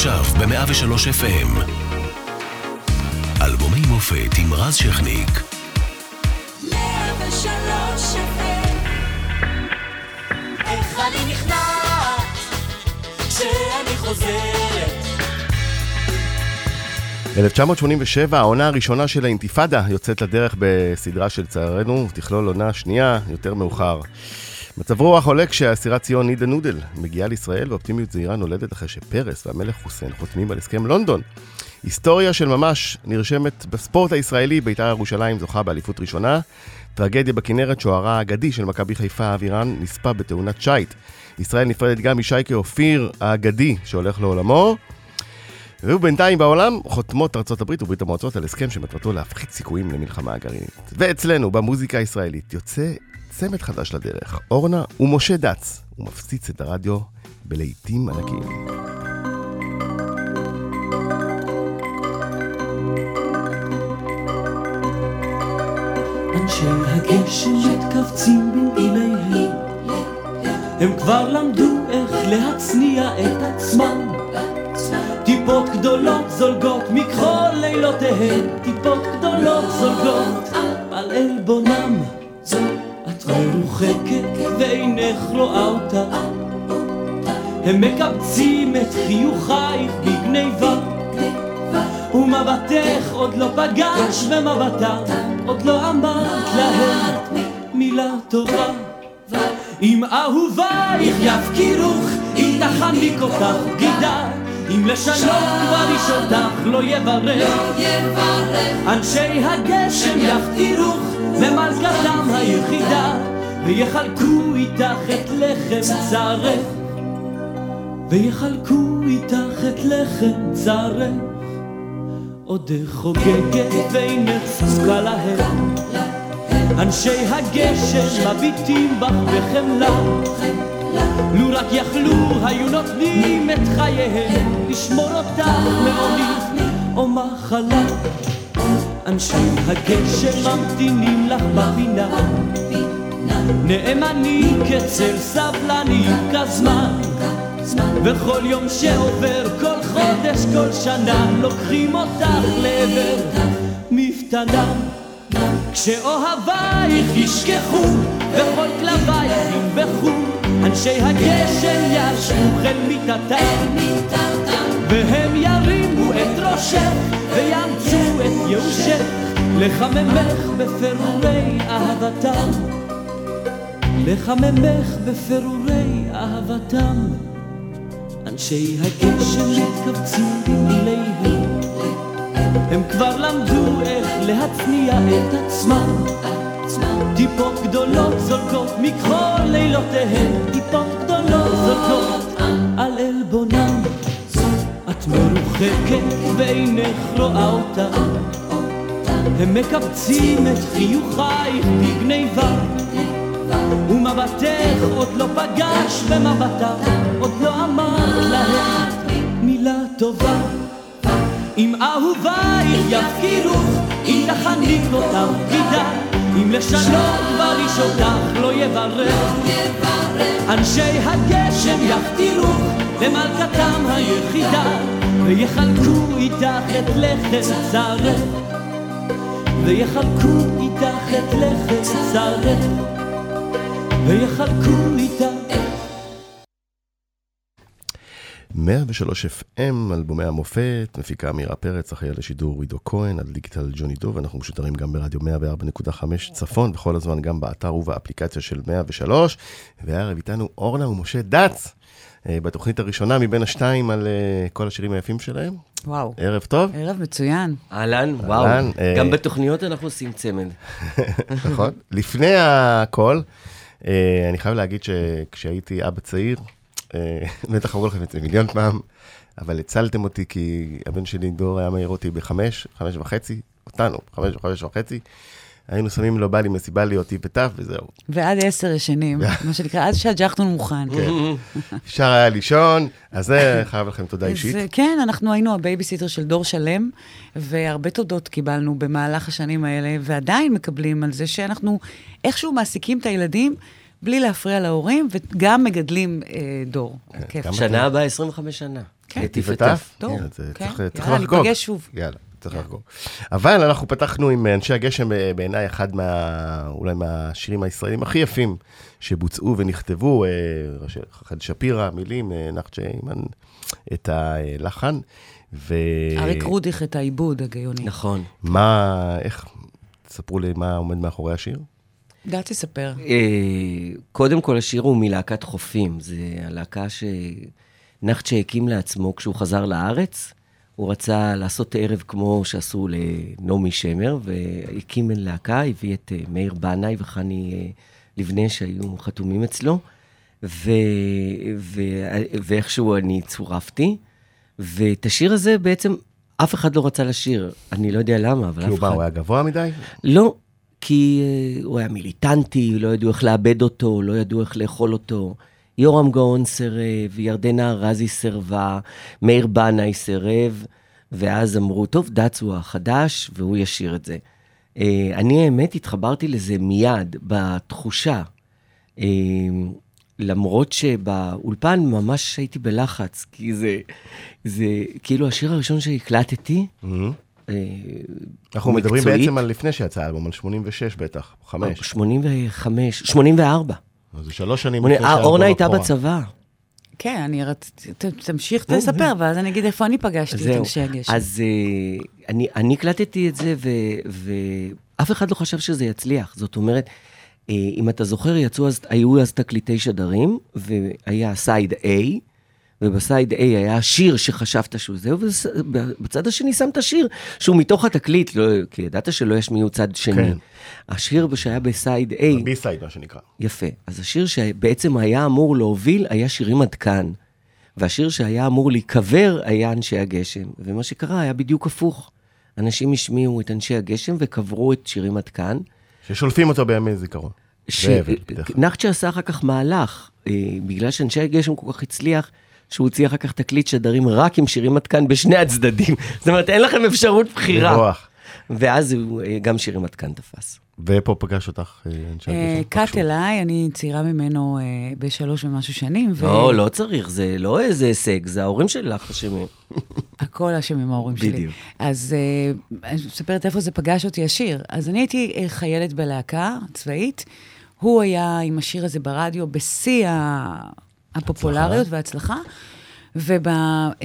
עכשיו ב-103 FM. אלבומי מופת עם רז שכניק. 103 FM. איך אני נכנעת כשאני חוזרת 1987, העונה הראשונה של האינתיפאדה יוצאת לדרך בסדרה של צערנו, תכלול עונה שנייה יותר מאוחר. מצב רוח עולה כשאסירת ציון נידה נודל מגיעה לישראל ואופטימיות זהירה נולדת אחרי שפרס והמלך חוסיין חותמים על הסכם לונדון. היסטוריה של ממש נרשמת בספורט הישראלי, בית"ר ירושלים זוכה באליפות ראשונה. טרגדיה בכנרת, שוערה האגדי של מכבי חיפה אבירן נספה בתאונת שיט. ישראל נפרדת גם משייקה אופיר האגדי שהולך לעולמו. ובינתיים בעולם חותמות ארצות הברית וברית המועצות על הסכם שמטרתו להפחית סיכויים למלחמה הגרעינית. ואצלנו, במוזיקה הישראלית, יוצא צמד חדש לדרך, אורנה ומשה דץ. הוא מפציץ את הרדיו בלהיטים ענקיים. אנשי הגשם מתכווצים במגיליהם הם כבר למדו איך להצניע את עצמם טיפות גדולות זולגות מכחול לילותיהן טיפות גדולות זולגות על עלבונם את מרוחקת ואינך רואה אותה. הם מקבצים את חיוכייך בגניבה. ומבטך עוד לא פגש במבטה עוד לא אמרת להם מילה טובה. אם אהובייך יפקירוך אם תחניק אותך בגידה אם לשלום כבר איש אותך לא יברך. אנשי הגשם יפקירוך למלכתם היחידה ויחלקו איתך את לחם צרך ויחלקו איתך את לחם צרך עודך חוגגת ואינך זקוקה להם. אנשי הגשם מביטים בך בחמלה. לו רק יכלו היו נותנים את חייהם. לשמור אותך מעוני או מחלה אנשי הגשם ממתינים לך בפינה. נאמנים כצל סבלנים כזמן. וכל יום שעובר, כל חודש, כל שנה, לוקחים אותך לעבר. מפתנה. כשאוהבייך ישכחו, וכל כלבייך ינבחו, אנשי הגשם ישבו אל מיטתם, והם ירימו ראשך, ויאמצו את ייאושך, לחממך בפירורי אהבתם. לחממך בפירורי אהבתם. אנשי הגשם מתכווצים במיליהם הם כבר למדו איך להצניע את עצמם טיפות גדולות זולגות מכחול לילותיהם טיפות גדולות זולגות על עלבונם מרוחקת ואינך רואה אותה הם מקבצים את חיוכייך בגניבה. ומבטך עוד לא פגש במבטה, עוד לא אמר להם מילה טובה. אם אהובייך יפקירוך, אם תחניק אותם בגידה, אם לשלום כבר איש אותך לא יברך. אנשי הגשם יחתירוך למלכתם היחידה, ויחלקו איתך את לחם צרך. ויחלקו איתך את לחם צרך. ויחלקו איתה. 103 FM, אלבומי המופת, מפיקה אמירה פרץ, אחראי על השידור עידו כהן, על דיגיטל ג'וני דוב, אנחנו משודרים גם ברדיו 104.5 צפון, וכל הזמן גם באתר ובאפליקציה של 103, והערב איתנו אורנה ומשה דץ, אה, בתוכנית הראשונה מבין השתיים על אה, כל השירים היפים שלהם. וואו. ערב טוב. ערב מצוין. אהלן, וואו. אהלן, אה, גם בתוכניות אנחנו עושים צמד. נכון. לפני הכל, אה, אני חייב להגיד שכשהייתי אבא צעיר, אה, בטח אמרו לכם את זה מיליון פעם, אבל הצלתם אותי כי הבן שלי דור היה מעיר אותי בחמש, חמש וחצי, אותנו, חמש וחמש וחצי. היינו שמים לו בא לי מסיבה לי אותי ותף וזהו. ועד עשר ישנים, מה שנקרא, עד שהג'חנון מוכן. כן. אפשר היה לישון, אז זה חייב לכם תודה אישית. כן, אנחנו היינו הבייביסיטר של דור שלם, והרבה תודות קיבלנו במהלך השנים האלה, ועדיין מקבלים על זה שאנחנו איכשהו מעסיקים את הילדים בלי להפריע להורים, וגם מגדלים אה, דור. כן, שנה הבאה 25 שנה. כן. וטף. טוב, כן, כן. צריך- יאללה, לחגוג. ניפגש שוב. יאללה, צריך לחגוג. אבל אנחנו פתחנו עם אנשי הגשם, אה, בעיניי אחד מה... אולי מהשירים הישראלים הכי יפים שבוצעו ונכתבו, אה, חד שפירא, מילים, אה, נחצ'ה אימן, את הלחן. ו... אריק רודיך את העיבוד הגאוני. נכון. מה, איך, תספרו לי מה עומד מאחורי השיר? דעת תספר. אה, קודם כל, השיר הוא מלהקת חופים. זה הלהקה שנחצ'ה הקים לעצמו כשהוא חזר לארץ. הוא רצה לעשות ערב כמו שעשו לנעמי שמר, והקים להקה, הביא את אה, מאיר בנאי וחני אה, לבנה שהיו חתומים אצלו, ו... ו... ואיכשהו אני צורפתי. ואת השיר הזה בעצם אף אחד לא רצה לשיר. אני לא יודע למה, אבל אף אחד... הוא היה גבוה מדי? לא, כי uh, הוא היה מיליטנטי, לא ידעו איך לאבד אותו, לא ידעו איך לאכול אותו. יורם גאון סירב, ירדנה ארזי סירבה, מאיר בנאי סירב, ואז אמרו, טוב, דץ הוא החדש, והוא ישיר את זה. Uh, אני האמת התחברתי לזה מיד, בתחושה. Uh, למרות שבאולפן ממש הייתי בלחץ, כי זה, זה כאילו השיר הראשון שהקלטתי, מהמם. אה, אנחנו מדברים. בעצם על לפני שיצא האלבום, על 86 בטח, או 5. 85, 84. אז זה שלוש שנים לפני שהאלבום אורנה הייתה. בצבא. כן, אני רציתי, תמשיך לספר, ואז אני אגיד איפה אני פגשתי את. אנשי הגשם. אז אה, אני, הקלטתי את זה, ו- ואף אחד לא חשב שזה יצליח. זאת אומרת, אה, אם אתה זוכר, יצאו אז, היו אז תקליטי שדרים, והיה סייד A, ובסייד A היה שיר שחשבת שהוא זהו, ובצד השני שמת שיר שהוא מתוך התקליט, לא, כי ידעת שלא ישמיעו צד שני. כן. השיר שהיה בסייד A, בי סייד, מה שנקרא. יפה. אז השיר שבעצם היה אמור להוביל היה שירים עד כאן. והשיר שהיה אמור להיקבר היה אנשי הגשם. ומה שקרה היה בדיוק הפוך. אנשים השמיעו את אנשי הגשם וקברו את שירים עד כאן. ששולפים אותו בימי זיכרון. ש... נחצ'ה עשה אחר כך מהלך, אה, בגלל שאנשי הגשם כל כך הצליח, שהוא הוציא אחר כך תקליט שדרים רק עם שירים עד כאן בשני הצדדים. זאת אומרת, אין לכם אפשרות בחירה. לברוח. ואז הוא, אה, גם שירים עד כאן תפס. ופה פגש אותך אה, אנשי אה. קאט. אליי, אני צעירה ממנו אה, בשלוש ומשהו שנים, לא, לא צריך, זה לא איזה הישג, זה ההורים שלך אשמים. הכל אשמים ההורים שלי. בדיוק. אז אה, אני מספרת איפה זה פגש אותי השיר. אז אני הייתי חיילת בלהקה צבאית, הוא היה עם השיר הזה ברדיו בשיא ה- הפופולריות וההצלחה, ובמופע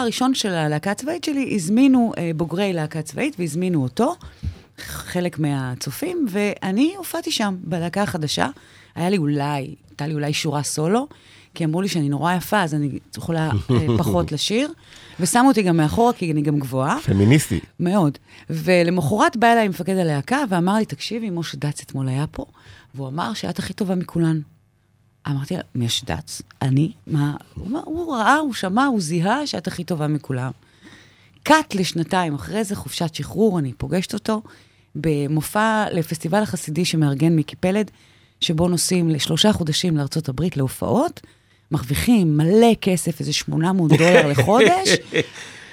הראשון של הלהקה הצבאית שלי, הזמינו אה, בוגרי להקה צבאית והזמינו אותו, חלק מהצופים, ואני הופעתי שם בלהקה החדשה. היה לי אולי, הייתה לי אולי שורה סולו, כי אמרו לי שאני נורא יפה, אז אני יכולה אה, פחות לשיר, ושמו אותי גם מאחורה, כי אני גם גבוהה. פמיניסטי. מאוד. ולמחרת בא אליי מפקד הלהקה ואמר לי, תקשיבי, משה דץ אתמול היה פה, והוא אמר שאת הכי טובה מכולן. אמרתי לה, מי יש דץ? אני? מה? הוא, הוא ראה, הוא שמע, הוא זיהה שאת הכי טובה מכולם. קאט לשנתיים אחרי זה, חופשת שחרור, אני פוגשת אותו במופע לפסטיבל החסידי שמארגן מיקי פלד, שבו נוסעים לשלושה חודשים לארצות הברית להופעות, מרוויחים מלא כסף, איזה 800 דולר לחודש.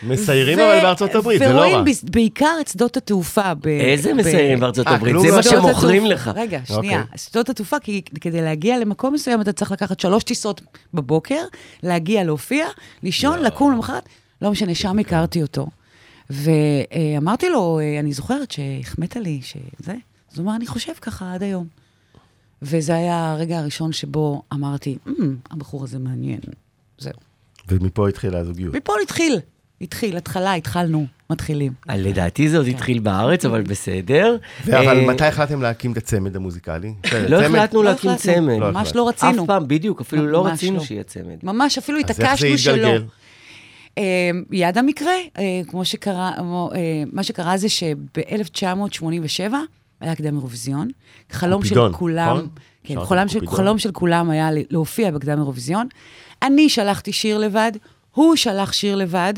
מסיירים ו- אבל בארצות הברית, זה לא רע. ורואים בעיקר את שדות התעופה. ב- איזה ב- מסיירים בארצות אה, הברית? זה לא מה שמוכרים לך. רגע, שנייה. אוקיי. שדות התעופה, כי כדי להגיע למקום מסוים אתה צריך לקחת שלוש טיסות בבוקר, להגיע, להופיע, לישון, לקום למחרת, לא משנה, שם הכרתי אותו. ואמרתי לו, אה, אני זוכרת שהחמאת לי שזה, אז הוא אמר, אני חושב ככה עד היום. וזה היה הרגע הראשון שבו אמרתי, "אמ, הבחור הזה מעניין. זהו. ומפה התחילה הזוגיות. מפה התחיל, התחיל, התחלה, התחלנו, מתחילים. אה, לדעתי זה עוד התחיל בארץ, אבל בסדר. אבל אה, מתי החלטתם להקים את הצמד המוזיקלי? לא החלטנו לא להקים. צמד. לא ממש. לא רצינו. אף פעם, בדיוק, אפילו לא רצינו לא. שיהיה צמד. ממש, אפילו אז איך זה התעקשנו שלא. אה, יד המקרה, כמו שקרה, מה שקרה זה שב-1987 היה קדם אירוויזיון. חלום של כולם, נכון? כן, חלום של, קופידון. חלום של כולם היה להופיע בקדם אירוויזיון. אני שלחתי שיר לבד, הוא שלח שיר לבד.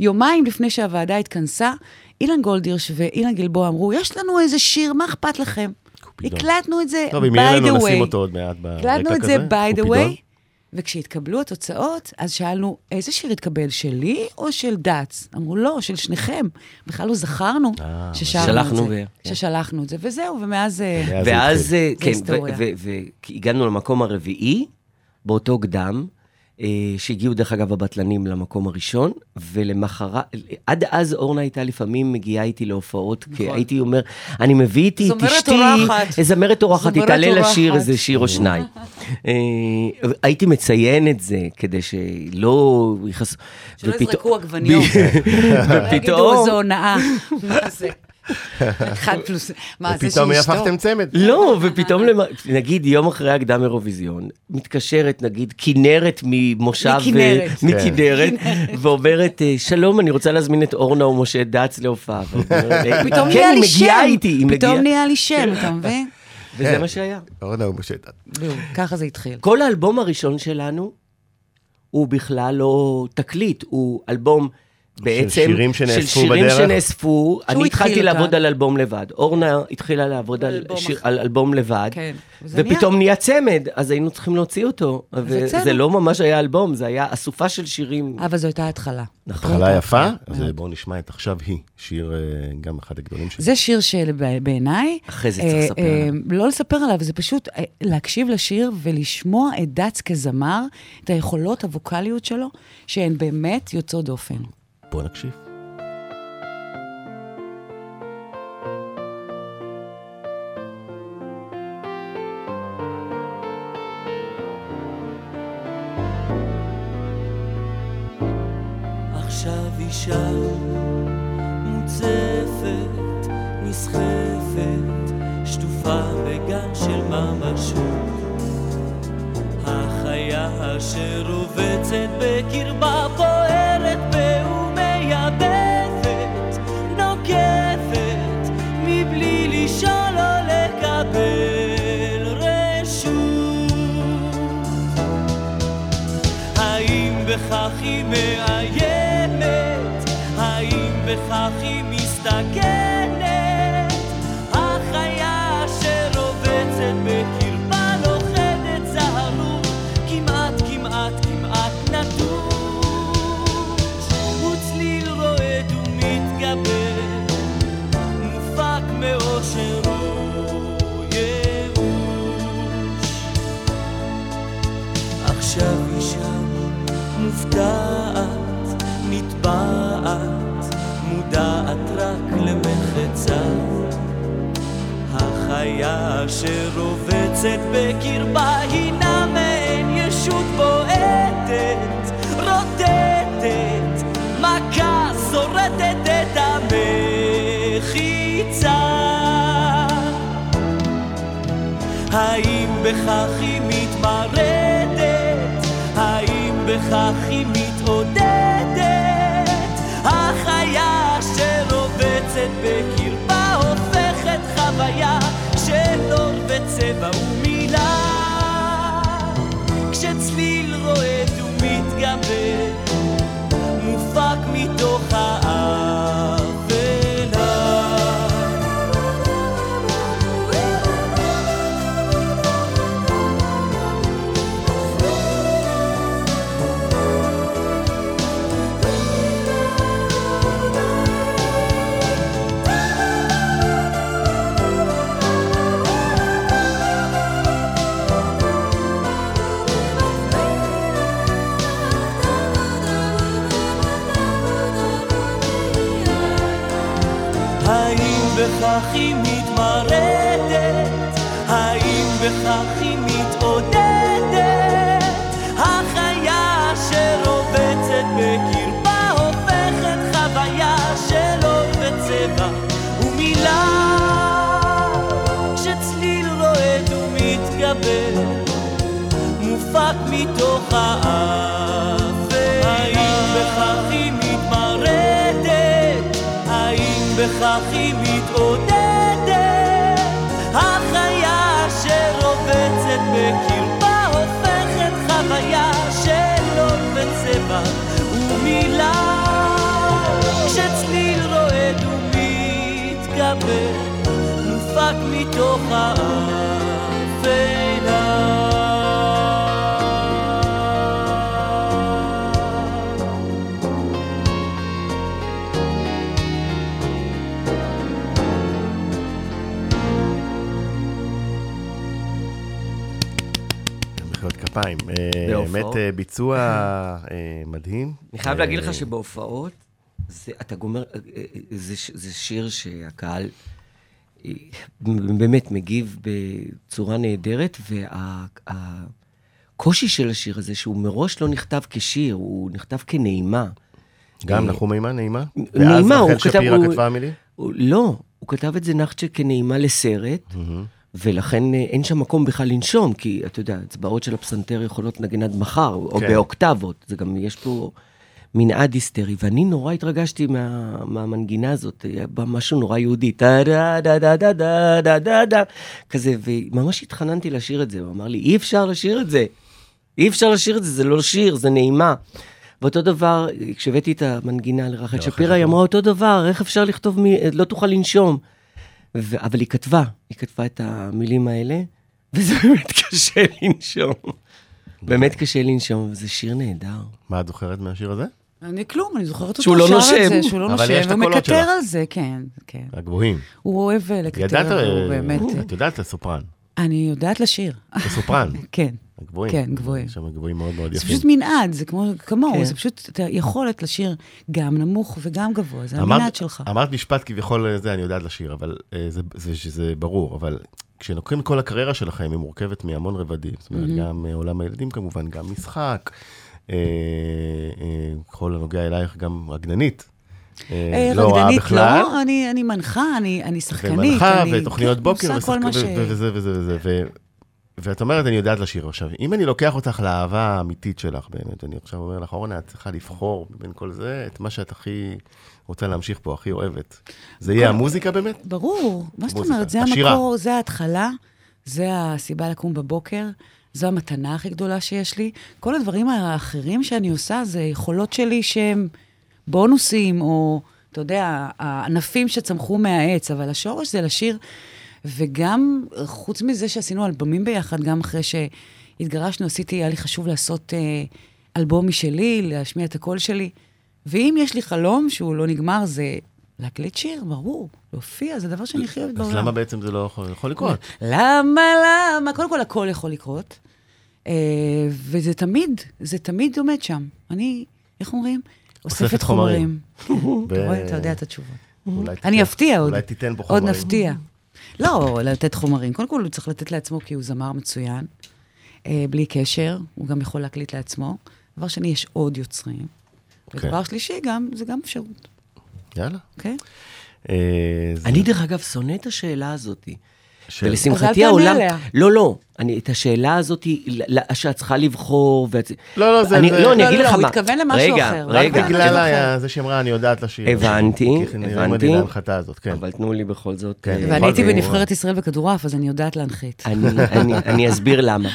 יומיים לפני שהוועדה התכנסה, אילן גולדירש ואילן גלבוע אמרו, יש לנו איזה שיר, מה אכפת לכם? קופידון. הקלטנו את זה טוב, אם by יהיה לנו the נשים way. אותו עוד מעט ברקע כזה. הקלטנו את זה by the way, וכשהתקבלו התוצאות, אז שאלנו, איזה שיר התקבל, שלי או של דץ? אמרו, לא, של שניכם. בכלל לא זכרנו אה, ששרנו את זה. כן. ששלחנו את זה, וזהו, ומאז... אה, ואז. אה, כן. והגענו למקום הרביעי, באותו קדם, שהגיעו דרך אגב הבטלנים למקום הראשון, ולמחרת, עד אז אורנה הייתה לפעמים מגיעה איתי להופעות, כי הייתי אומר, אני מביא איתי את אשתי. זמרת אורחת, היא תעלה לשיר. איזה שיר או שניים. אה, הייתי מציין את זה, כדי שלא יכעסו. שלא יזרקו עגבניות. ופתאום... יגידו, איזו הונאה. אחד פלוס... מה, זה ופתאום שאשתו? הפכתם צמד. לא, ופתאום, למ- נגיד יום אחרי הקדם אירוויזיון, מתקשרת נגיד כנרת ממושב... מכנרת. מכנרת, ואומרת, אה, שלום, אני רוצה להזמין את אורנה ומשה דץ להופעה. "אה, פתאום כן, נהיה היא לי שם. מגיעה איתי, היא פתאום. נהיה לי שם, אתה מבין? וזה מה שהיה. אורנה הוא בשטח. בדיוק, ככה זה התחיל. כל האלבום הראשון שלנו הוא בכלל לא תקליט, הוא אלבום בעצם... שירים שנאספו של שירים בדרך? שנאספו. אני התחלתי אותה. לעבוד על אלבום לבד. אורנה התחילה לעבוד על, אלבום שיר. על אלבום לבד. כן, ופתאום נהיה צמד, אז היינו צריכים להוציא אותו. וזה לא ממש היה אלבום, זה היה אסופה של שירים. אבל זו הייתה התחלה. נכון. התחלה יפה, אז מאוד. בואו נשמע את עכשיו היא, שיר אה, גם אחד הגדולים שלי. זה שיר שבעיניי... אחרי זה צריך אה, לספר אה, עליו. לא לספר עליו, זה פשוט אה, להקשיב לשיר ולשמוע את דץ כזמר, את היכולות הווקאליות שלו, שהן באמת יוצאות דופן. בואו נקשיב. עכשיו אישה מוצפת, נסחפת, שטופה בגן של ממשות. החיה שרובצת בקרבה בוערת שרובצת בקרבה הינה מעין ישות בועטת, רוטטת, מכה שורטת את המחיצה. האם בכך היא מתמרדת? האם בכך היא מתעודדת? וצבע ומילה. כשצליל רועד ומתגבר, מופק מתוך האבלה. אף? האם בכך היא מתמרדת? האם בכך היא מתעודדת? החיה שרובצת בקרבה הופכת חוויה של אור וצבע ומילה כשצליל רועד ומתגבר מופק מתוך ה... 2. אה, באמת אה, ביצוע אה, מדהים. אני חייב להגיד לך שבהופעות, אתה גומר, זה, שיר שהקהל באמת מגיב בצורה נהדרת, והקושי של השיר הזה, שהוא מראש לא נכתב כשיר, הוא נכתב כנעימה. גם נחום אימה נעימה? נעימה, הוא כתב... ואז רחל שפירא כתבה מילים? לא, הוא כתב את זה נחצ'ה כנעימה לסרט. Mm-hmm. ולכן אה, אין שם מקום בכלל לנשום, כי אתה יודע, אצבעות של הפסנתר יכולות לנגן עד מחר, או כן. באוקטבות, זה גם, יש פה מנעד היסטרי, ואני נורא התרגשתי מה, מהמנגינה הזאת, היה בה משהו נורא יהודי, טה דה דה דה דה דה דה דה דה, כזה, וממש התחננתי לשיר את זה, הוא אמר לי, אי אפשר לשיר את זה, אי אפשר לשיר את זה, זה לא שיר, זה נעימה. ואותו דבר, כשהבאתי את המנגינה לרחל שפירא, היא אמרה אותו דבר, איך אפשר לכתוב, מי, לא תוכל לנשום. ו... אבל היא כתבה, היא כתבה את המילים האלה, וזה באמת קשה לנשום. באמת קשה לנשום, וזה שיר נהדר. מה את זוכרת מהשיר הזה? אני כלום, אני זוכרת אותו שהוא לא שר נושם. את זה, שהוא לא אבל נושם, יש את הוא מקטר. על זה, כן, כן. הגבוהים. הוא אוהב אה, לקטר, הוא אה, באמת... את יודעת לסופרן. אני יודעת לשיר. לסופרן. כן. הגבוהים. כן, גבוהים. שם גבוהים מאוד מאוד זה יפים. פשוט מנעד, זה כמו, כמוהו, כן. זה פשוט את היכולת לשיר גם נמוך וגם גבוה, זה אמרת- המנעד שלך. אמרת משפט כביכול אה, זה, אני יודעת לשיר, אבל אה, זה, זה, שזה ברור, אבל כשלוקחים את כל הקריירה שלכם, היא מורכבת מהמון רבדים. זאת אומרת, גם אה, עולם הילדים כמובן, גם משחק, אה, אה, ככל הנוגע אלייך גם רקדנית. אה, לא רעה רקדנית בכלל. לא, אני, אני מנחה, אני, אני שחקנית. ומנחה, אני, ותוכניות כן, בוקר, כל וזה וזה וזה. ואת אומרת, אני יודעת לשיר. עכשיו, אם אני לוקח אותך לאהבה האמיתית שלך, באמת, אני עכשיו אומר לך, אורנה, את צריכה לבחור בין כל זה את מה שאת הכי רוצה להמשיך פה, הכי אוהבת. זה יהיה המוזיקה באמת? ברור, מה זאת אומרת? זה. המקור, זה ההתחלה, זה הסיבה לקום בבוקר, זו המתנה הכי גדולה שיש לי. כל הדברים האחרים שאני עושה זה יכולות שלי שהם בונוסים, או, אתה יודע, הענפים שצמחו מהעץ, אבל השורש זה לשיר. וגם, חוץ מזה שעשינו אלבומים ביחד, גם אחרי שהתגרשנו, עשיתי, היה לי חשוב לעשות אה, אלבום משלי, להשמיע את הקול שלי. ואם יש לי חלום שהוא לא נגמר, זה להקליט שיר, ברור, להופיע, זה דבר שאני הכי אוהבת בעולם. אז למה בעצם זה לא יכול יכול לקרות? למה, למה? קודם כל, הכל יכול לקרות. אה, וזה תמיד, זה תמיד עומד שם. אני, איך אומרים? אוספת חומרים. אתה ו- רואה, אתה יודע את התשובה. אני אפתיע עוד. אולי תיתן פה עוד חומרים. נפתיע. לא, לתת חומרים. קודם כל, הוא צריך לתת לעצמו כי הוא זמר מצוין, אה, בלי קשר, הוא גם יכול להקליט לעצמו. דבר שני, יש עוד יוצרים. כן. ודבר שלישי, גם, זה גם אפשרות, יאללה. אוקיי? אה, זה- אני דרך אגב שונא את השאלה הזאת. של- אז אל ולשמחתי תענה העולם... עליה. לא, לא. אני, את השאלה הזאת, ל- שאת צריכה לבחור, ואת... לא, לא, זה- אני, זה- לא, אני לא, אגיד לא, לך הוא מה. התכוון למשהו רגע, אחר. רק רגע. בגלל זה ה- זה שאמרה, אני יודעת לשיר. הבנתי, הבנתי. הזאת, כן. אבל תנו לי בכל זאת... כן. אה, ואני הייתי בנבחרת ישראל בכדורעף, אז אני יודעת להנחית. אני, אני, אני אסביר למה.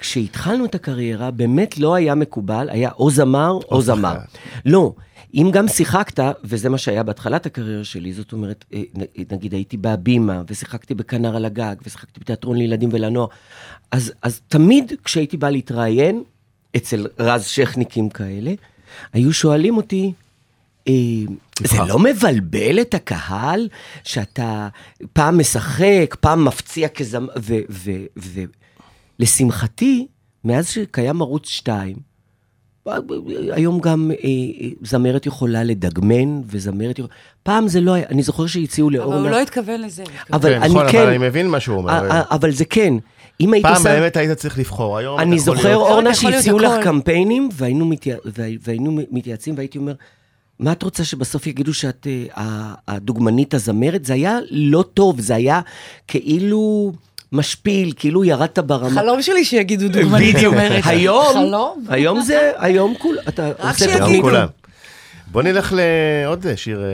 כשהתחלנו את הקריירה, באמת לא היה מקובל, היה או זמר או, או זמר. לא, אם גם שיחקת, וזה מה שהיה בהתחלת הקריירה שלי, זאת אומרת, אה, נגיד הייתי בהבימה, ושיחקתי בכנר על הגג, ושיחקתי בתיאטרון לילדים ולנוער, אז, אז תמיד כשהייתי בא להתראיין, אצל רז שכניקים כאלה, היו שואלים אותי, אה, זה. לא מבלבל את הקהל שאתה פעם משחק, פעם מפציע כזמר, ולשמחתי, מאז שקיים ערוץ 2, היום גם אה, אה, זמרת יכולה לדגמן, וזמרת יכולה... פעם זה לא היה, אני זוכר שהציעו אבל לאורנה... הוא לא התכוון לזה. אבל כן, אני נכון, כן... אבל אני מבין מה שהוא אומר. אבל זה כן. אם היית פעם עושה... באמת היית צריך לבחור, היום אתה אני יכול זוכר, להיות- אורנה, שהציעו לך הכל. קמפיינים, והיינו, מתייע... והי- והיינו מתייעצים, והייתי אומר, מה את רוצה שבסוף יגידו שאת אה, הדוגמנית הזמרת? זה היה לא טוב, זה היה כאילו משפיל, כאילו ירדת ברמה. חלום שלי שיגידו דוגמנית בדיוק. אומרת. היום? היום זה, היום כול, אתה עושה. גם תוכנית. כולם. בוא נלך לעוד שיר אה,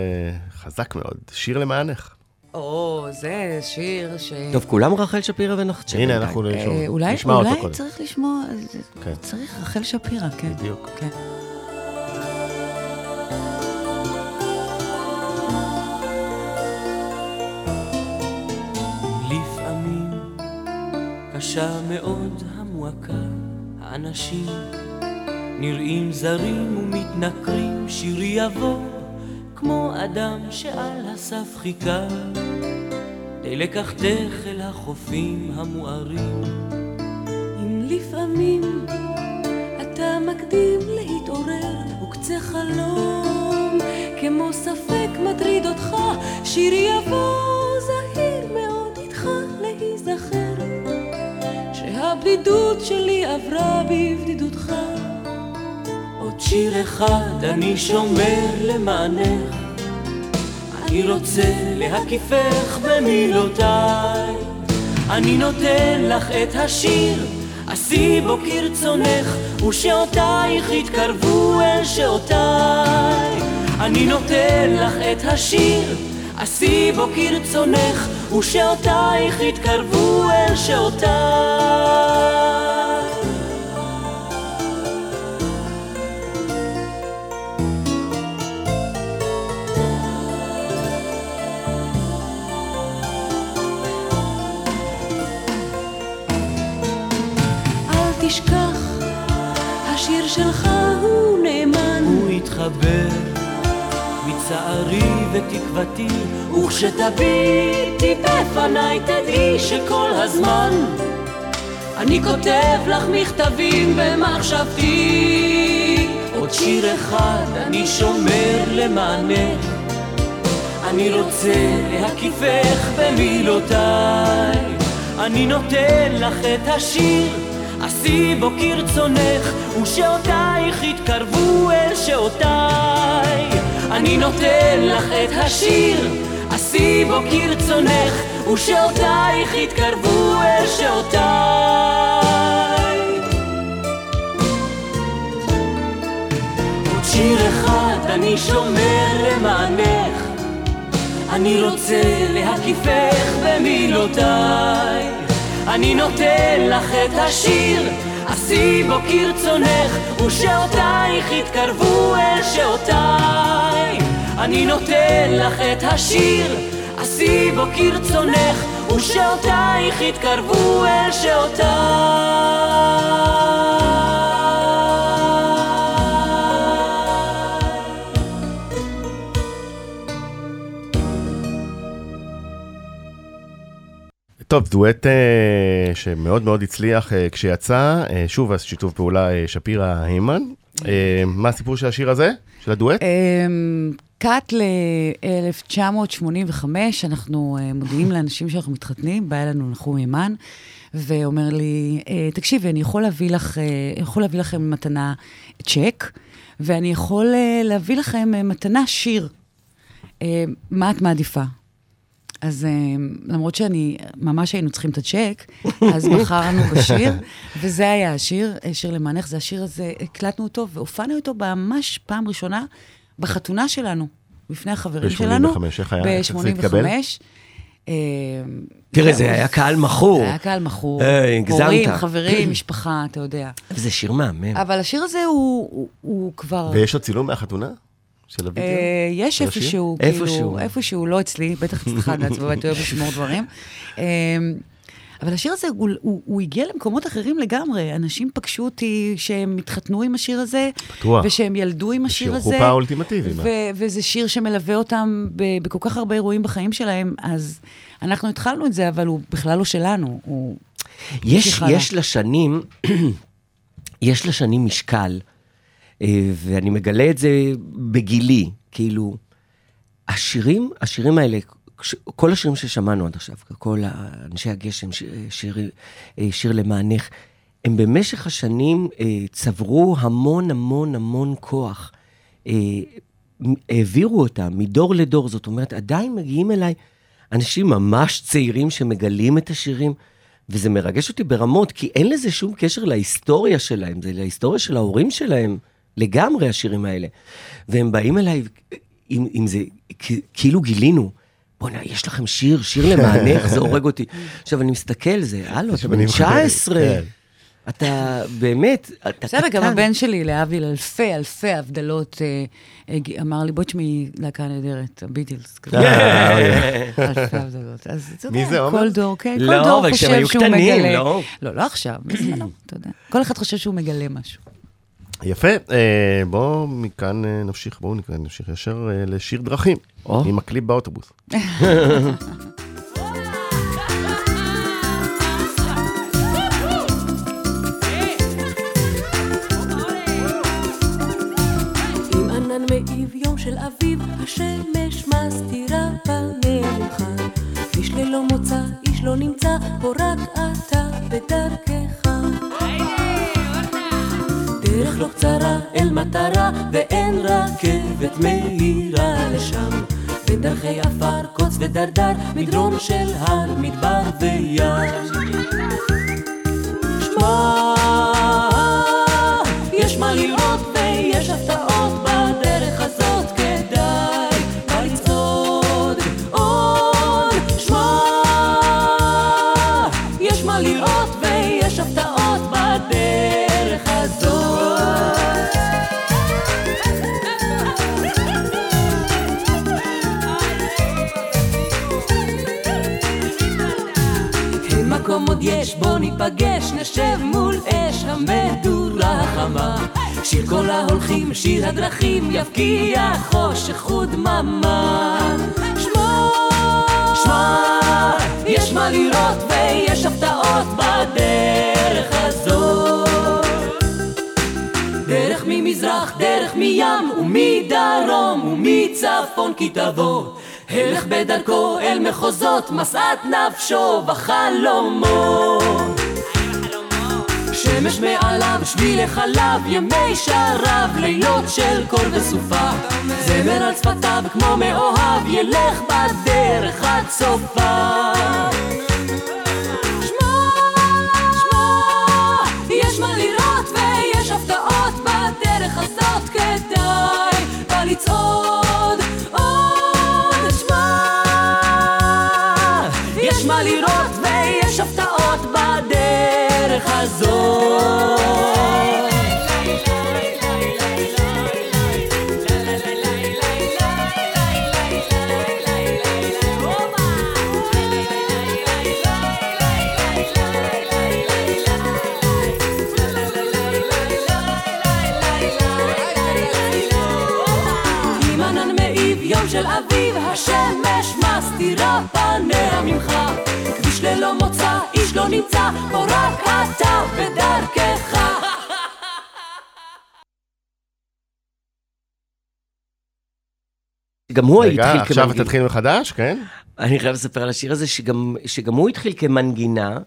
חזק מאוד, שיר למענך. או, זה שיר ש... טוב, כולם רחל שפירא ונחצ'ה. הנה. אנחנו אה, נשמע- אולי, נשמע אותו אולי קודם. צריך לשמוע, זה- כן. צריך רחל שפירא, כן. בדיוק. קשה מאוד המועקה, האנשים נראים זרים ומתנכרים, שירי יבוא כמו אדם שעל הסף חיכה, די לקחתך אל החופים המוארים. אם לפעמים אתה מקדים להתעורר, וקצה חלום, כמו ספק מטריד אותך, שיר יבוא שהבדידות שלי עברה בבדידותך. עוד שיר אחד אני שומר למענך, אני רוצה להקיפך במילותיי, אני נותן לך את השיר, עשי בו כרצונך, ושעותייך יתקרבו אל שעותיי. אני נותן לך את השיר, עשי בו כרצונך, ושעותייך יתקרבו אל שעותיי. אל תשכח, השיר שלך הוא נאמן. הוא יתחבר מצערי ותקוותי, וכשתביטי בפניי תדעי שכל הזמן אני כותב לך מכתבים במחשבתי. עוד שיר אחד אני שומר למענך, אני רוצה להקיפך במילותיי. אני נותן לך את השיר, עשי בו כרצונך, ושעותייך יתקרבו אל שעותיי. אני נותן לך את השיר, עשי בו כרצונך, ושעותייך יתקרבו אל שעותיי. עוד שיר אחד אני שומר למענך, אני רוצה להקיפך במילותיי. אני נותן לך את השיר, עשי בו כרצונך, ושעותייך יתקרבו אל שעותיי. אני נותן לך את השיר, עשי בו כרצונך, ושעותייך יתקרבו אל שעותיי. טוב, דואט אה, שמאוד מאוד הצליח אה, כשיצא, אה, שוב, אז שיתוף פעולה שפירא היימן. אה, מה הסיפור של השיר הזה, של הדואט? קאט ל-1985, אנחנו מודיעים לאנשים שאנחנו מתחתנים, בא אלינו נחום ימן, ואומר לי, תקשיבי, אני יכול להביא, לך, יכול להביא לכם מתנה צ'ק, ואני יכול להביא לכם מתנה שיר. מה את מעדיפה? אז אה, למרות שאני, ממש היינו צריכים את הצ'ק, אז בחרנו בשיר, וזה היה השיר, אה, שיר למענך, זה השיר הזה, הקלטנו אותו והופענו איתו ממש פעם ראשונה בחתונה שלנו, בפני החברים שלנו. ב-85, איך היה? איך זה התקבל? ב-85. תראה, זה היה קהל מכור. זה היה קהל מכור. אה, הגזמת. הורים, חברים, משפחה, אתה יודע. זה שיר מהמם. אבל השיר הזה הוא כבר... ויש עוד צילום מהחתונה? של הוידאו? אה, יש? איפשהו. כאילו, איפשהו, לא אצלי, בטח אצלך, גץ, בבית אוהב לשמור דברים. אה, אבל השיר הזה, הוא, הוא, הוא הגיע למקומות אחרים לגמרי. אנשים פגשו אותי שהם התחתנו עם השיר הזה, בטוח. ושהם ילדו עם השיר שיר הזה. חופה אולטימטיבי? ו- וזה שיר שמלווה אותם ב- בכל כך הרבה אירועים בחיים שלהם, אז אנחנו התחלנו את זה, אבל הוא בכלל לא שלנו. הוא... יש. יש לשנים, יש לשנים משקל, ואני מגלה את זה בגילי, כאילו, השירים, השירים האלה, כל השירים ששמענו עד עכשיו, כל אנשי הגשם, שיר, שיר, אה, שיר למענך, הם במשך השנים אה, צברו המון המון המון כוח. אה, העבירו אותם מדור לדור, זאת אומרת, עדיין מגיעים אליי אנשים ממש צעירים שמגלים את השירים, וזה מרגש אותי ברמות, כי אין לזה שום קשר להיסטוריה שלהם, זה להיסטוריה של ההורים שלהם, לגמרי השירים האלה. והם באים אליי עם, עם זה, כאילו גילינו. בוא'נה, יש לכם שיר, שיר למענך, זה הורג אותי. עכשיו, אני מסתכל, זה, הלו, אתה בן שבנים 19, כן. אתה באמת, אתה בסדר, גם קטן. הבן שלי, להבדיל אלפי אלפי הבדלות, אה, הג- אמר לי, בואי תשמעי להקה נהדרת, הביטלס. כזה. אלפי הבדלות. אז אתה יודע? כל דור, כן, לא, כל דור אבל כשהם חושב היו שהוא קטנים, מגלה. לא? לא, לא עכשיו, בזמנו, אתה יודע. כל אחד חושב שהוא מגלה משהו. יפה, אה, בואו מכאן אה, נמשיך, בואו נמשיך ישר אה, לשיר דרכים, oh. עם הקליפ באוטובוס. השמש מסתירה פניך, איש ללא מוצא, איש לא נמצא, פה רק קצרה אל מטרה, ואין רכבת מהירה לשם. בין דרכי עפר, קוץ ודרדר, מדרון של הר, מדבר וים. שמע, יש מה לראות יש, בוא ניפגש, נשב מול אש המדורה החמה. שיר כל ההולכים, שיר הדרכים, יבקיע חושך ודממה. שמע, שמע, יש מה לראות ויש הפתעות בדרך הזאת. דרך ממזרח, דרך מים, ומדרום, ומצפון כי תבוא. הלך בדרכו אל מחוזות, משאת נפשו בחלומות. שמש מעליו, שבילי חלב, ימי שרב, לילות של קול וסופה. זמר על שפתיו כמו מאוהב, ילך בדרך עד סופה. לצעוד נמצא, פה רק אתה בדרכך. גם הוא רגע, התחיל עכשיו כמנגינה. תתחיל מחדש, כן? אני חייב לספר על השיר הזה, שגם, שגם הוא התחיל כמנגינה,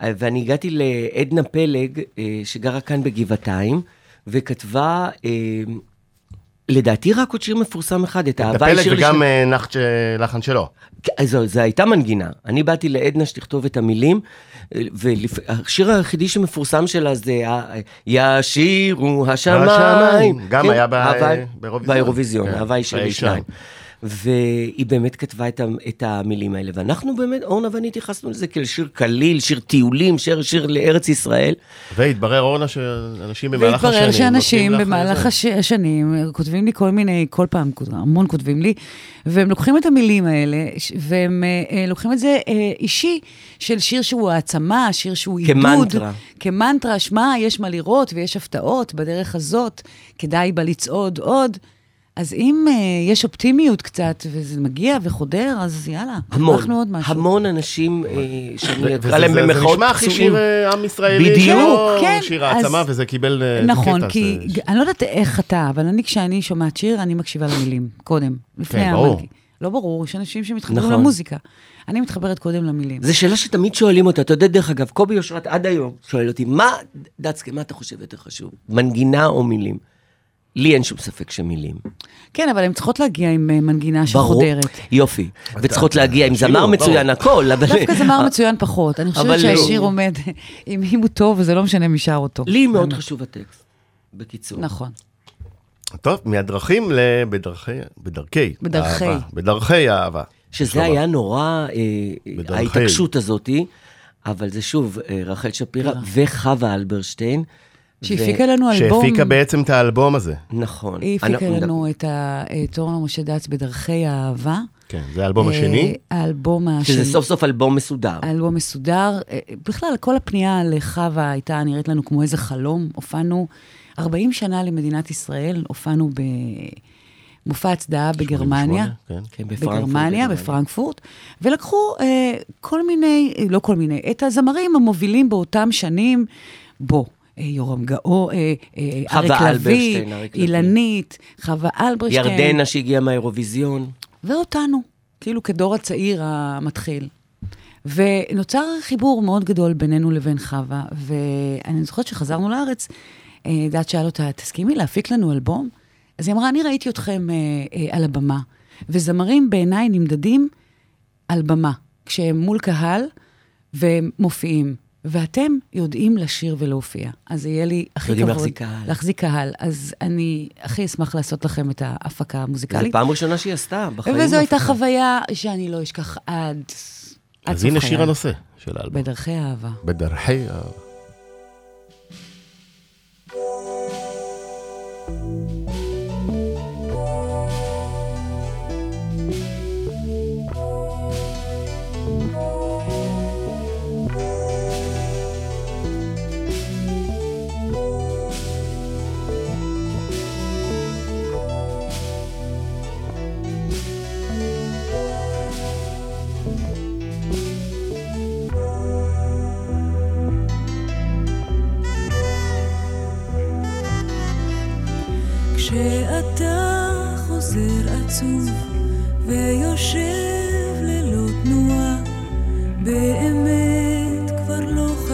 ואני הגעתי לעדנה פלג, אה, שגרה כאן בגבעתיים, וכתבה, אה, לדעתי רק עוד שיר מפורסם אחד, את האהבה היא הפלג שיר וגם לשם- אה, נחת ש- לחן שלו. אז זו, זו הייתה מנגינה. אני באתי לעדנה שתכתוב את המילים, והשיר היחידי שמפורסם שלה זה ישירו השמיים. השמיים. גם כן, היה באירוויזיון. באירוויזיון, כן, אהבה היא של האי שניים. והיא באמת כתבה את, את המילים האלה, ואנחנו באמת, אורנה ואני התייחסנו לזה כאל שיר קליל, שיר טיולים, שיר, שיר לארץ ישראל. והתברר, אורנה, שאנשים במהלך השנים... והתברר שאנשים במהלך. הש... השנים כותבים לי כל מיני, כל פעם, המון כותבים לי, והם לוקחים את המילים האלה, והם אה, אה, לוקחים את זה אה, אישי, של שיר שהוא העצמה, שיר שהוא עידוד. כמנטרה. כמנטרה, שמע, יש מה לראות ויש הפתעות בדרך הזאת, כדאי בה לצעוד עוד. אז אם אה, יש אופטימיות קצת, וזה מגיע וחודר, אז יאללה, המון, הרווחנו עוד משהו. המון אנשים אה, שאני אקרא להם זה- זה במחאות נשמע הכי פצועים. שיר אה, עם ישראלי, בדיוק. כן, שיר אז- העצמה, וזה קיבל נכון, קטע, כי זה- אני לא יודעת איך אתה, אבל אני, כשאני שומעת שיר, אני מקשיבה למילים, קודם, לפני כן, ברור. המנגי. לא ברור, יש אנשים שמתחברים נכון. למוזיקה. אני מתחברת קודם למילים. זו שאלה שתמיד שואלים אותה, אתה יודע, דרך אגב, קובי אושרת עד היום שואל אותי, מה, דצקה, מה אתה חושב יותר חשוב, מנגינה או מילים? לי אין שום ספק שמילים. כן, אבל הן צריכות להגיע עם אה, מנגינה ברור, שחודרת. יופי. וצריכות להגיע עם זמר מצוין, ברור. הכל, אבל... דווקא זמר מצוין פחות. אני חושבת לא. שהשיר עומד, אם הוא טוב, זה לא משנה מי שר אותו. לי מאוד. חשוב הטקסט, בקיצור. נכון. טוב, מהדרכים לבדרכי, בדרכי. בדרכי. אהבה. בדרכי האהבה. שזה. היה נורא, אה, בדרכי. ההתעקשות הזאתי, אבל זה שוב, אה, רחל שפירא וחווה אלברשטיין. שהפיקה לנו אלבום. שהפיקה בעצם את האלבום הזה. נכון. היא הפיקה אנחנו- לנו את אורנה משה דץ בדרכי האהבה. כן, זה האלבום השני. אה, האלבום השני. שזה סוף סוף אלבום מסודר. האלבום מסודר. אה, בכלל, כל הפנייה לחווה הייתה נראית לנו כמו איזה חלום. הופענו 40 שנה למדינת ישראל, הופענו במופע הצדעה בגרמניה. 88, כן. כן, בגרמניה. בפרנקפורט, ולקחו אה, כל מיני, לא כל מיני, את הזמרים המובילים באותם שנים, בו. אה, יורם גאו, אה, אה, אריק לביא. אילנית, חווה אלברשטיין. ירדנה שהגיעה מהאירוויזיון. ואותנו, כאילו כדור הצעיר המתחיל. ונוצר חיבור מאוד גדול בינינו לבין חווה, ואני זוכרת שחזרנו לארץ, דעת שאל אותה, תסכימי להפיק לנו אלבום? אז היא אמרה, אני ראיתי אתכם אה, אה, על הבמה, וזמרים בעיניי נמדדים על במה, כשהם מול קהל והם מופיעים. ואתם יודעים לשיר ולהופיע. אז יהיה לי הכי יודעים כבוד. להחזיק קהל. להחזיק קהל. אז אני הכי אשמח לעשות לכם את ההפקה זו המוזיקלית. פעם ראשונה שהיא עשתה בחיים. וזו הייתה הפקה. חוויה שאני לא אשכח עד... עד אז הנה. שיר הנושא של האלבום. בדרכי אהבה. בדרכי ה...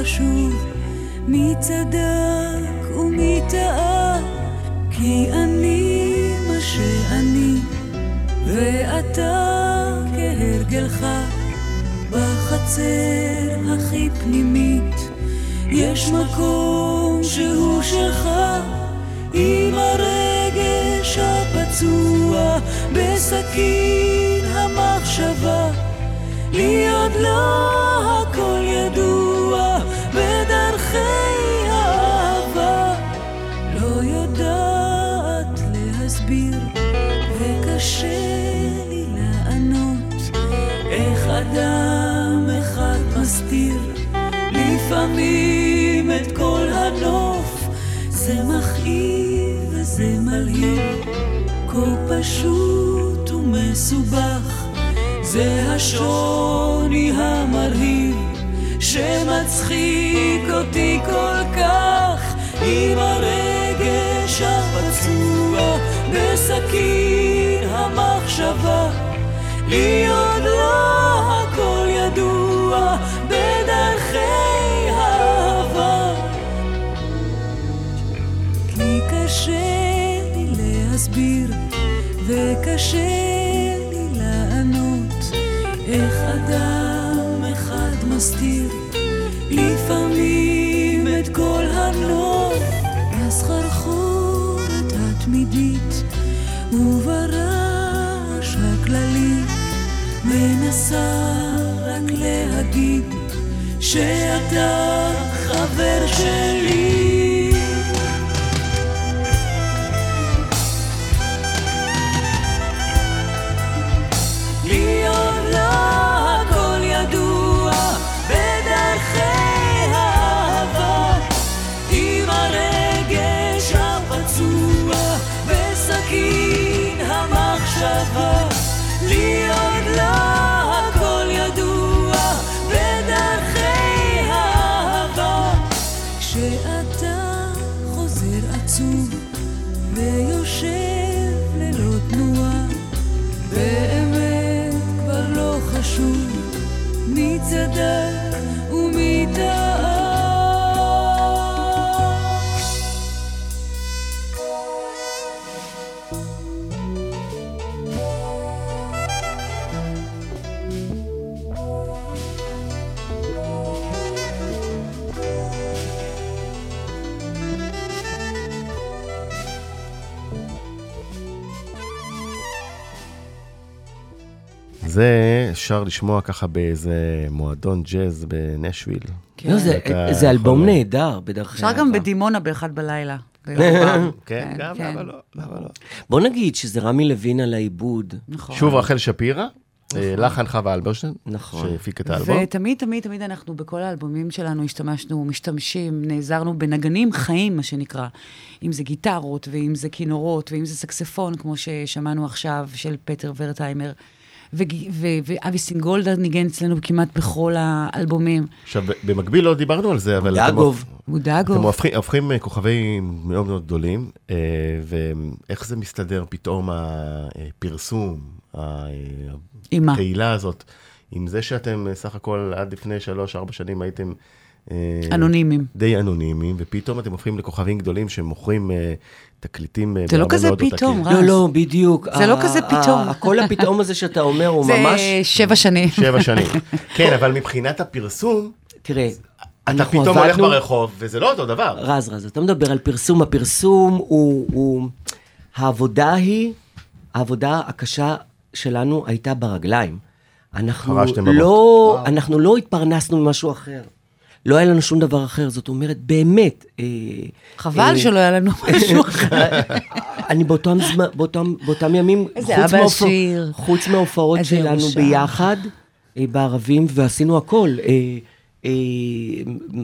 חשוב מי צדק ומי טעה, כי אני מה שאני, ואתה כהרגלך בחצר הכי פנימית, יש מקום שהוא שלך. עם הרגש הפצוע בסכין המחשבה לי עוד לא פשוט ומסובך, זה השוני המרהיב, שמצחיק אותי כל כך, עם הרגש הפצוע, בסכין המחשבה, לי וברעש הכללי מנסה רק להגיד שאתה חבר שלי זה אפשר לשמוע ככה באיזה מועדון ג'אז בנשוויל. לא, זה- אתה זה אלבום יכול- נהדר בדרכי אפשר אהבה. גם בדימונה באחד בלילה. ביום כן, גם, כן. למה לא? למה לא? בוא נגיד שזה רמי לוין על העיבוד. נכון. שוב רחל שפירא, אה, לחן חווה אלברשטיין, נכון. שהפיק את האלבום. ותמיד, תמיד, תמיד אנחנו בכל האלבומים שלנו השתמשנו, משתמשים, נעזרנו בנגנים חיים, מה שנקרא. אם זה גיטרות, ואם זה כינורות, ואם זה סקספון, כמו ששמענו עכשיו, של פטר ורטהיימר. ואבי סינגולדה ניגן אצלנו כמעט בכל האלבומים. עכשיו, במקביל לא דיברנו על זה, אבל... דאגוב. הופ- בודגו. אתם הופכים, הופכים אה, כוכבים מאוד מאוד גדולים, אה, ואיך זה מסתדר פתאום הפרסום, ה- עם מה? התהילה הזאת, עם זה שאתם אה, סך הכל עד לפני שלוש-ארבע שנים הייתם... אנונימיים. די אנונימיים, ופתאום אתם הופכים לכוכבים גדולים שמוכרים תקליטים אה, זה לא כזה מאוד עותקים. פתאום, רז. לא, לא, בדיוק. זה לא כזה פתאום. הקול הפתאום הזה שאתה אומר הוא זה ממש... שבע שנים. שבע שנים. כן, אבל מבחינת הפרסום, תראה, אתה אנחנו פתאום הולך ברחוב, וזה לא אותו דבר. רז, רז, אתה מדבר על פרסום, הפרסום הוא, הוא... העבודה היא, העבודה הקשה שלנו הייתה ברגליים. אנחנו. לא, אנחנו לא התפרנסנו ממשהו אחר. לא היה לנו שום דבר אחר, זאת אומרת, באמת. אה, חבל אה, שלא היה לנו משהו אחר. אני באותם, זמן, באותם, באותם ימים, חוץ עשיר. חוץ מההופעות שלנו. ביחד, אה, בערבים, ועשינו הכל. אה,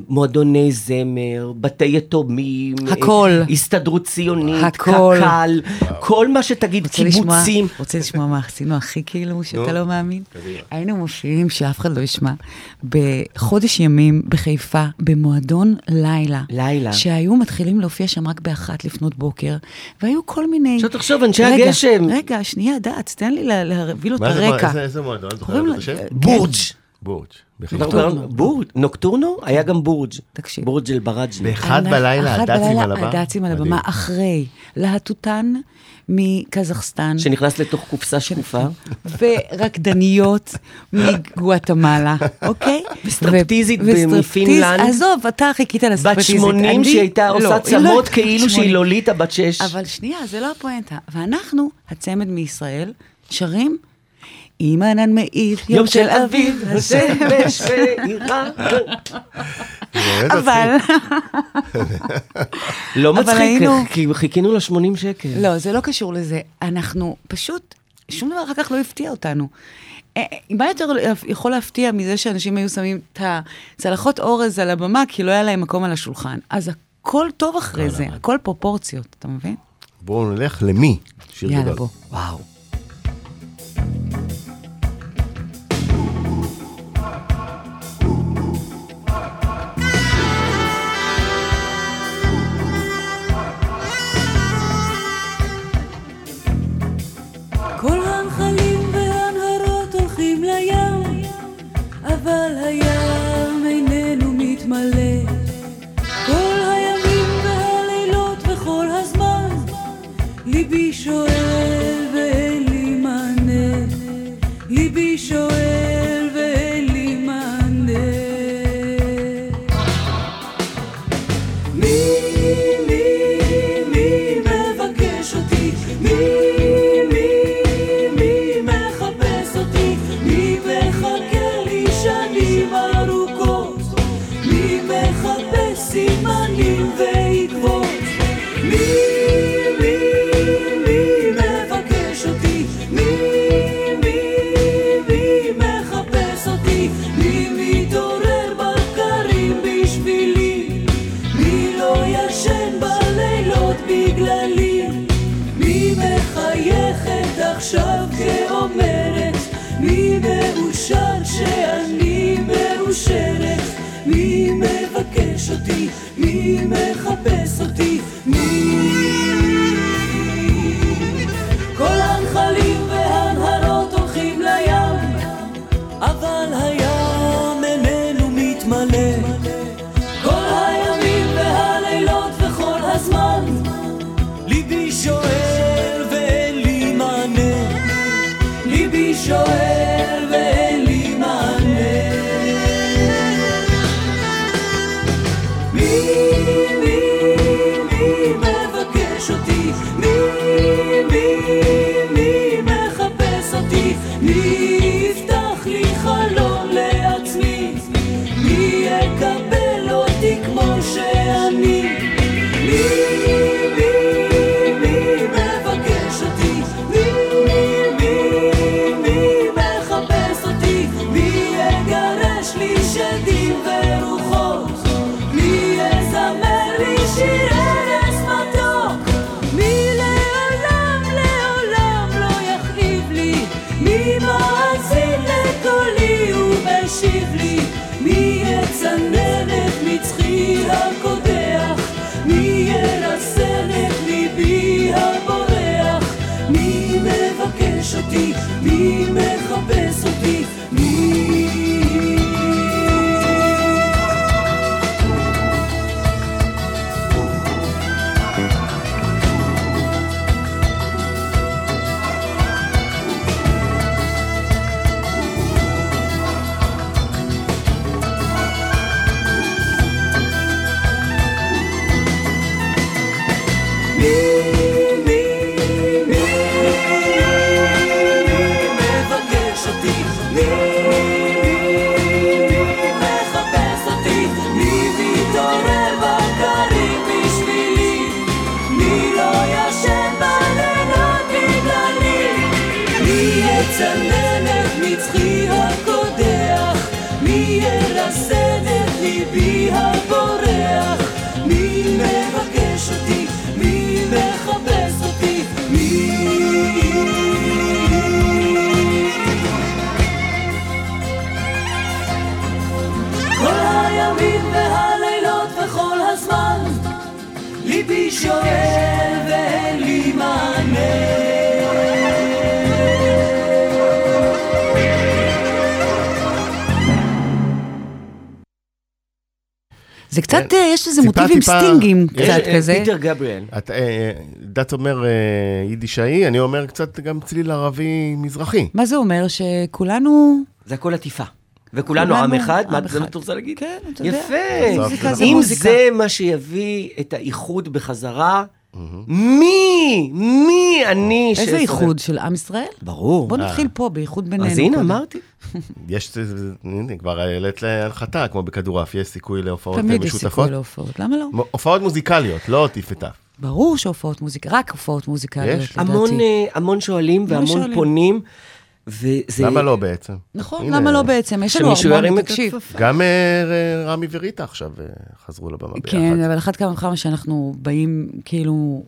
מועדוני זמר, בתי יתומים, הכל. אה, הסתדרות ציונית, הכל. קק"ל, כל מה שתגיד, קיבוצים. רוצה לשמוע מה עשינו הכי כאילו שאתה לא מאמין? היינו מופיעים, שאף אחד לא ישמע, בחודש ימים בחיפה, במועדון לילה. לילה. שהיו מתחילים להופיע שם רק באחת לפנות בוקר, והיו כל מיני... עכשיו תחשוב, אנשי הגשם. רגע, שנייה, דעת, תן לי לה- להביא לו את הרקע. איזה- מועדון? קוראים את השם? כן. בורג'. בורג'. בורג'. נוקטורנו? היה גם בורג'. תקשיב. בורג' אל-ברג'י. באחד אנחנו- בלילה, הד"צים בלילה, על הבמה. הד"צים על. הבמה, אחרי להטוטן מקזחסטן. שנכנס לתוך קופסה שקופה. ורקדניות מגואטמלה, אוקיי? וסטרפטיזית מפינלנד. עזוב, אתה חיכית בת לסטרפטיזית. 80 אני- שהיא הייתה לא, עושה לא צמות כאילו בת שהיא 80. לוליטה בת 6. אבל שנייה, זה לא הפואנטה. ואנחנו, הצמד מישראל, שרים עם ענן מאיר, יום של אביב, השמש מאירה. אבל, לא אבל מצחיק, כי חיכינו ל-80 שקל. לא, זה לא קשור לזה. אנחנו פשוט, שום דבר אחר כך לא הפתיע אותנו. אה, אה, מה יותר יכול להפתיע מזה שאנשים היו שמים את הצלחות אורז על הבמה, כי לא היה להם מקום על השולחן. אז הכל טוב אחרי זה, הכל פרופורציות, אתה מבין? בואו נלך למי? שיר יאללה. בוא. וואו. אבל should זה קצת, כן. אה, יש איזה מוטיבים טיפה- סטינגים יש, קצת אה, כזה. פיטר גבריאל. את, אה, דת אומר אה, יידישאי, אני אומר קצת גם צליל ערבי מזרחי. מה זה אומר? שכולנו... זה הכל עטיפה. וכולנו עם אחד, מה זה אחד. מה את רוצה להגיד? כן, אתה יודע. יפה. זה אם. זה מה שיביא את האיחוד בחזרה, מי? מי אני איזה שאסובב? איחוד של עם ישראל? ברור. בוא נתחיל פה, באיחוד בינינו. אז הנה. אמרתי. יש, הנה, כבר העלית להנחתה, כמו בכדורעף, יש סיכוי להופעות אה, תמיד יש משותפות. סיכוי להופעות, למה לא? הופעות מוזיקליות, לא טיף וטף. ברור שהופעות מוזיקה, רק הופעות מוזיקליות? לדעתי. המון, אה, שואלים והמון. פונים, וזה... למה לא בעצם? נכון, הנה, למה לא בעצם? יש לנו את תקשיב. גם אה, רמי וריטה עכשיו אה, חזרו לבמה ביחד. כן, אבל אחת כמה וכמה שאנחנו באים כאילו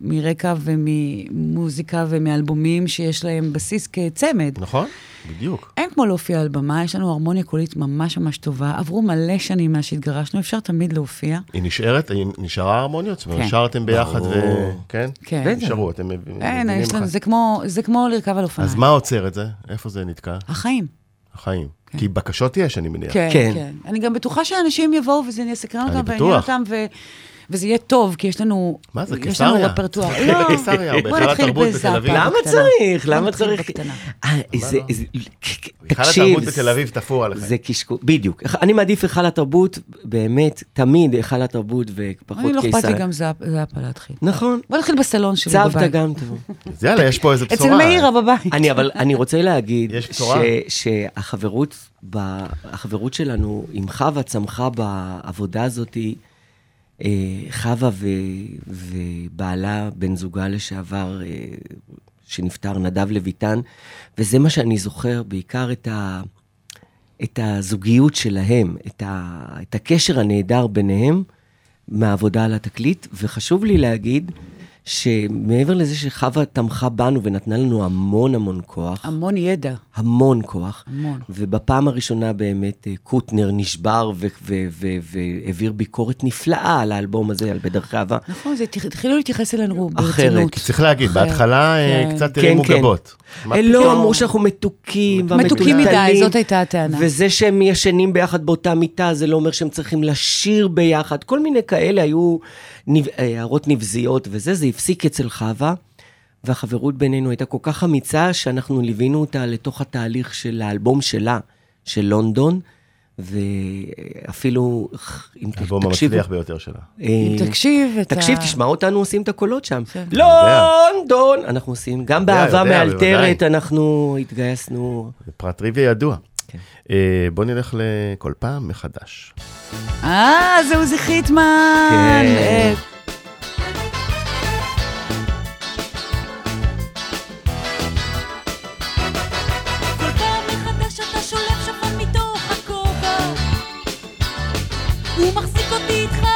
מרקע וממוזיקה ומאלבומים שיש להם בסיס כצמד. נכון, בדיוק. אין כמו להופיע על במה, יש לנו הרמוניה קולית ממש ממש טובה. עברו מלא שנים מאז שהתגרשנו, אפשר תמיד להופיע. היא נשארת, היא נשארה הרמוניות? זאת אומרת, כן. נשארתם ביחד ו... כן? כן. בטח. נשארו, אתם מבינים אין, יש לנו, אחד. זה כמו, זה כמו לרכב על אופניים. אז מה עוצר את זה? איפה זה נתקע? החיים. החיים. כי בקשות יש, אני מניח. כן, כן. כן. אני גם בטוחה שאנשים יבואו וזה יסקרן אותם. ועניין אותם, ו... וזה יהיה טוב, כי יש לנו... מה זה, יש לנו קיסריה? רפרטואר. לא, בוא נתחיל בזאפה. למה. צריך? למה צריך? אה, לא? זה, היכל תקשיב, התרבות בתל אביב תפור עליכם. זה קשקוש, בדיוק. אני מעדיף היכל התרבות, באמת, תמיד היכל התרבות ופחות אני לא. אכפת לי גם זאפ- זאפה להתחיל. נכון. בוא נתחיל בסלון שלי צוותא בבית. גם טוב. יאללה, יש פה איזה בשורה. אצל מאירה בבית. אני, אבל אני רוצה להגיד, יש בשורה? שהחברות, שלנו עם חווה צמחה בעבודה הזאת, אה, חווה ו, ובעלה, בן זוגה לשעבר, אה, שנפטר, נדב לויטן, וזה מה שאני זוכר, בעיקר את, ה, את הזוגיות שלהם, את, ה, את הקשר הנהדר ביניהם מהעבודה על התקליט, וחשוב לי להגיד, שמעבר לזה שחווה תמכה בנו ונתנה לנו המון המון כוח, המון ידע. המון כוח. המון. ובפעם הראשונה באמת אה, קוטנר נשבר והעביר ביקורת נפלאה על האלבום הזה, על בדרכי אהבה. נכון, זה התח- התחילו להתייחס אלינו אחרת. ברצינות. צריך להגיד, אחרת. בהתחלה אה, כן. קצת כן, הרימו כן. גבות. לא, אמרו שאנחנו מתוקים מתוקים. מדי, זאת הייתה הטענה. וזה שהם ישנים ביחד באותה מיטה, זה לא אומר שהם צריכים לשיר ביחד. כל מיני כאלה היו הערות נבזיות וזה, זה הפסיק אצל חווה. והחברות בינינו הייתה כל כך אמיצה, שאנחנו ליווינו אותה לתוך התהליך של האלבום שלה, של לונדון, ואפילו, אם ת- האלבום. המצליח ביותר שלה. אה, אם תקשיב את תקשיב, ה... תשמע אותנו עושים את הקולות שם. כן. לונדון! אנחנו עושים, גם באהבה מאלתרת. אנחנו התגייסנו. זה פרט טריוויה ידוע. כן. בוא נלך לכל פעם מחדש. אה, זה עוזי חיטמן. כן. אה, הוא מחזיק אותי איתך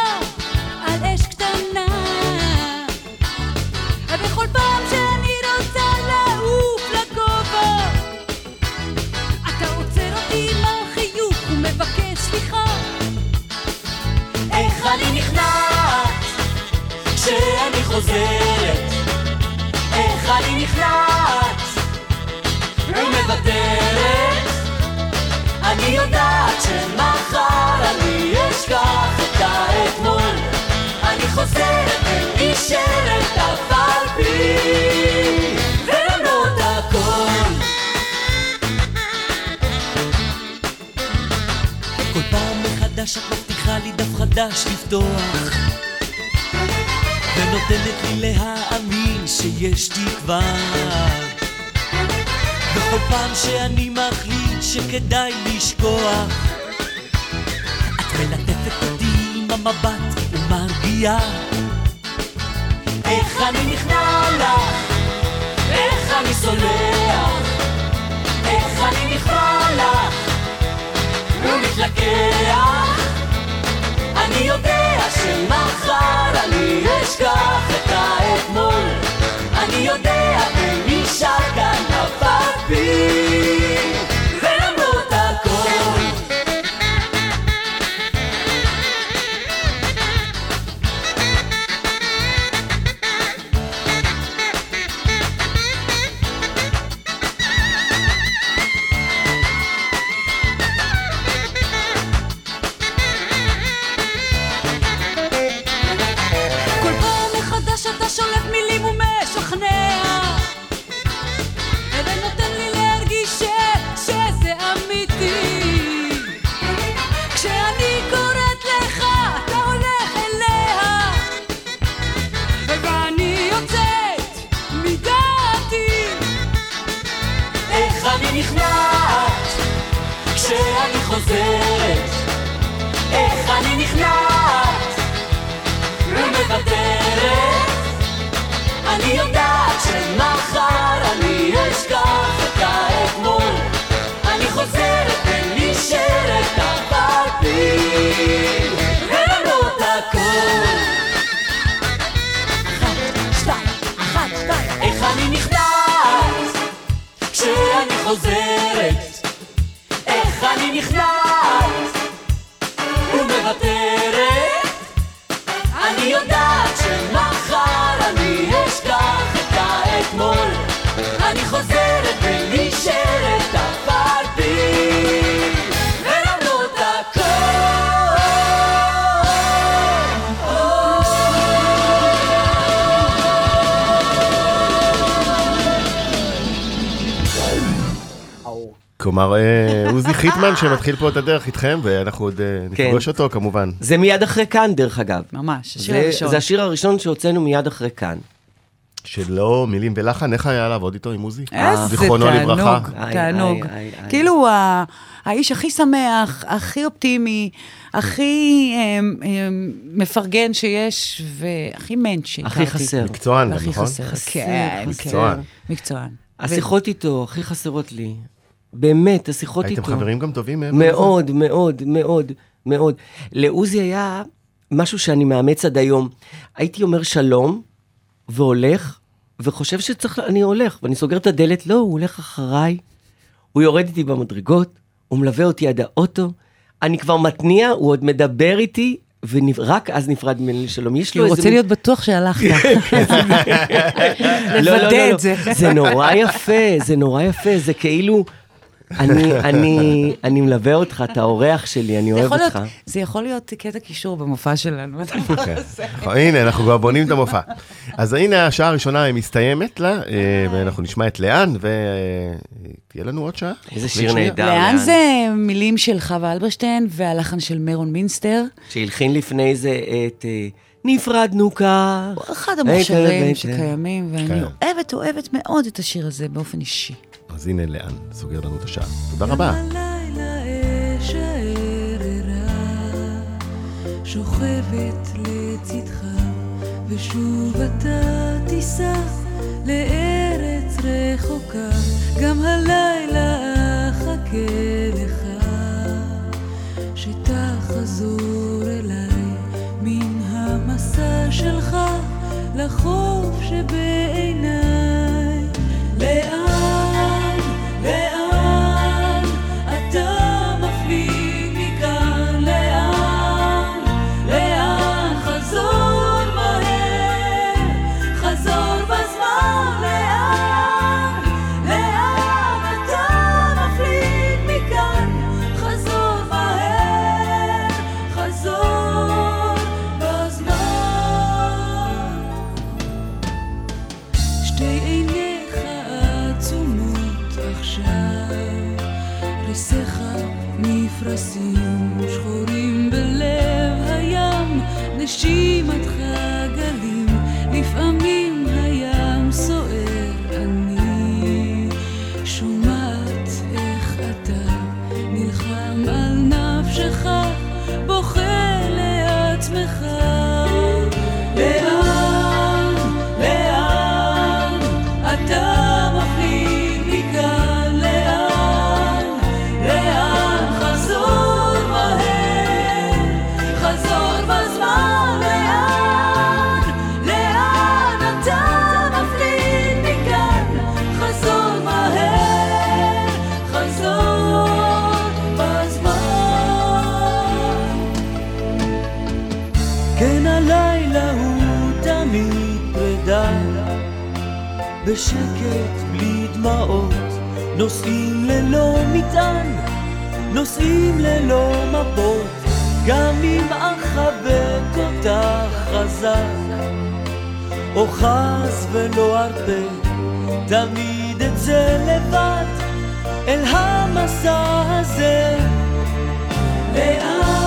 חוזרת, איך אני נכנעת לא ומוותרת. אני יודעת שמחר אני אשכח את האתמול. אני חוזרת ונשארת אף פי ולמרות הכל. כל פעם מחדש את מבטיחה לי דף חדש לפתוח ונותנת לי להאמין שיש תקווה. בכל פעם שאני מחליט שכדאי לשכוח את מלטפת אותי עם המבט ומרגיעה. איך אני נכנע לך, איך אני סולח? איך אני נכנע לך? ומתלקח אני יודע שמחר אני אשכח את האתמול. אני יודע ונשאר כאן אף על שמתחיל פה את הדרך איתכם, ואנחנו עוד אה, כן. נפגוש אותו כמובן. זה מיד אחרי כאן, דרך אגב. ממש, השיר זה, הראשון. זה השיר הראשון שהוצאנו מיד אחרי כאן. שלא מילים ולחן, איך היה לעבוד איתו עם עוזי? איזה זיכרונו לברכה. תענוג, תענוג. כאילו האיש הכי שמח, הכי אופטימי, הכי אמ, אמ, מפרגן שיש, והכי שהכרתי. הכי חסר. מקצוען הכי נכון? חסר, חסר, כן, חסר. כן. מקצוען. מקצוען. השיחות איתו הכי חסרות לי. באמת, השיחות איתו. הייתם חברים גם טובים מעבר לזה? מאוד, מאוד, מאוד, מאוד. לעוזי היה משהו שאני מאמץ עד היום. הייתי אומר שלום, והולך, וחושב שצריך, אני הולך, ואני סוגר את הדלת, לא, הוא הולך אחריי, הוא יורד איתי במדרגות, הוא מלווה אותי עד האוטו, אני כבר מתניע, הוא עוד מדבר איתי, ורק אז נפרד ממני לשלום. יש לו הוא איזה... רוצה להיות בטוח שהלכת. לא, לא, לוודא לא, את זה. זה נורא יפה, זה נורא יפה, זה כאילו... אני, אני, אני מלווה אותך, אתה האורח שלי, אני אוהב אותך. להיות- זה יכול להיות קטע קישור במופע שלנו. הדבר כן. הזה. הנה, אנחנו כבר בונים את המופע. אז הנה, השעה הראשונה מסתיימת לה, אה, ואנחנו נשמע את לאן, ותהיה לנו עוד שעה. איזה שיר. נהדר. לאן לאן? זה מילים של חווה אלברשטיין והלחן של מיירון מינסטר? שהלחין לפני זה את אה, נפרדנו כך. אחד המוכשרים שקיימים, ואני כן. אוהבת, אוהבת מאוד את השיר הזה באופן אישי. אז הנה לאן, סוגר לנו את השעה. תודה רבה. שוכבת לצדך, ושוב אתה תיסע לארץ רחוקה, גם הלילה אחכה לך, שתחזור אליי מן המסע שלך לחוף שבעיניי. בשקט בלי דמעות, נוסעים ללא מטען, נוסעים ללא מפות, גם אם אחבק אותך חזק, אוחז ולא ארפה, תמיד אצא לבד אל המסע הזה. לאן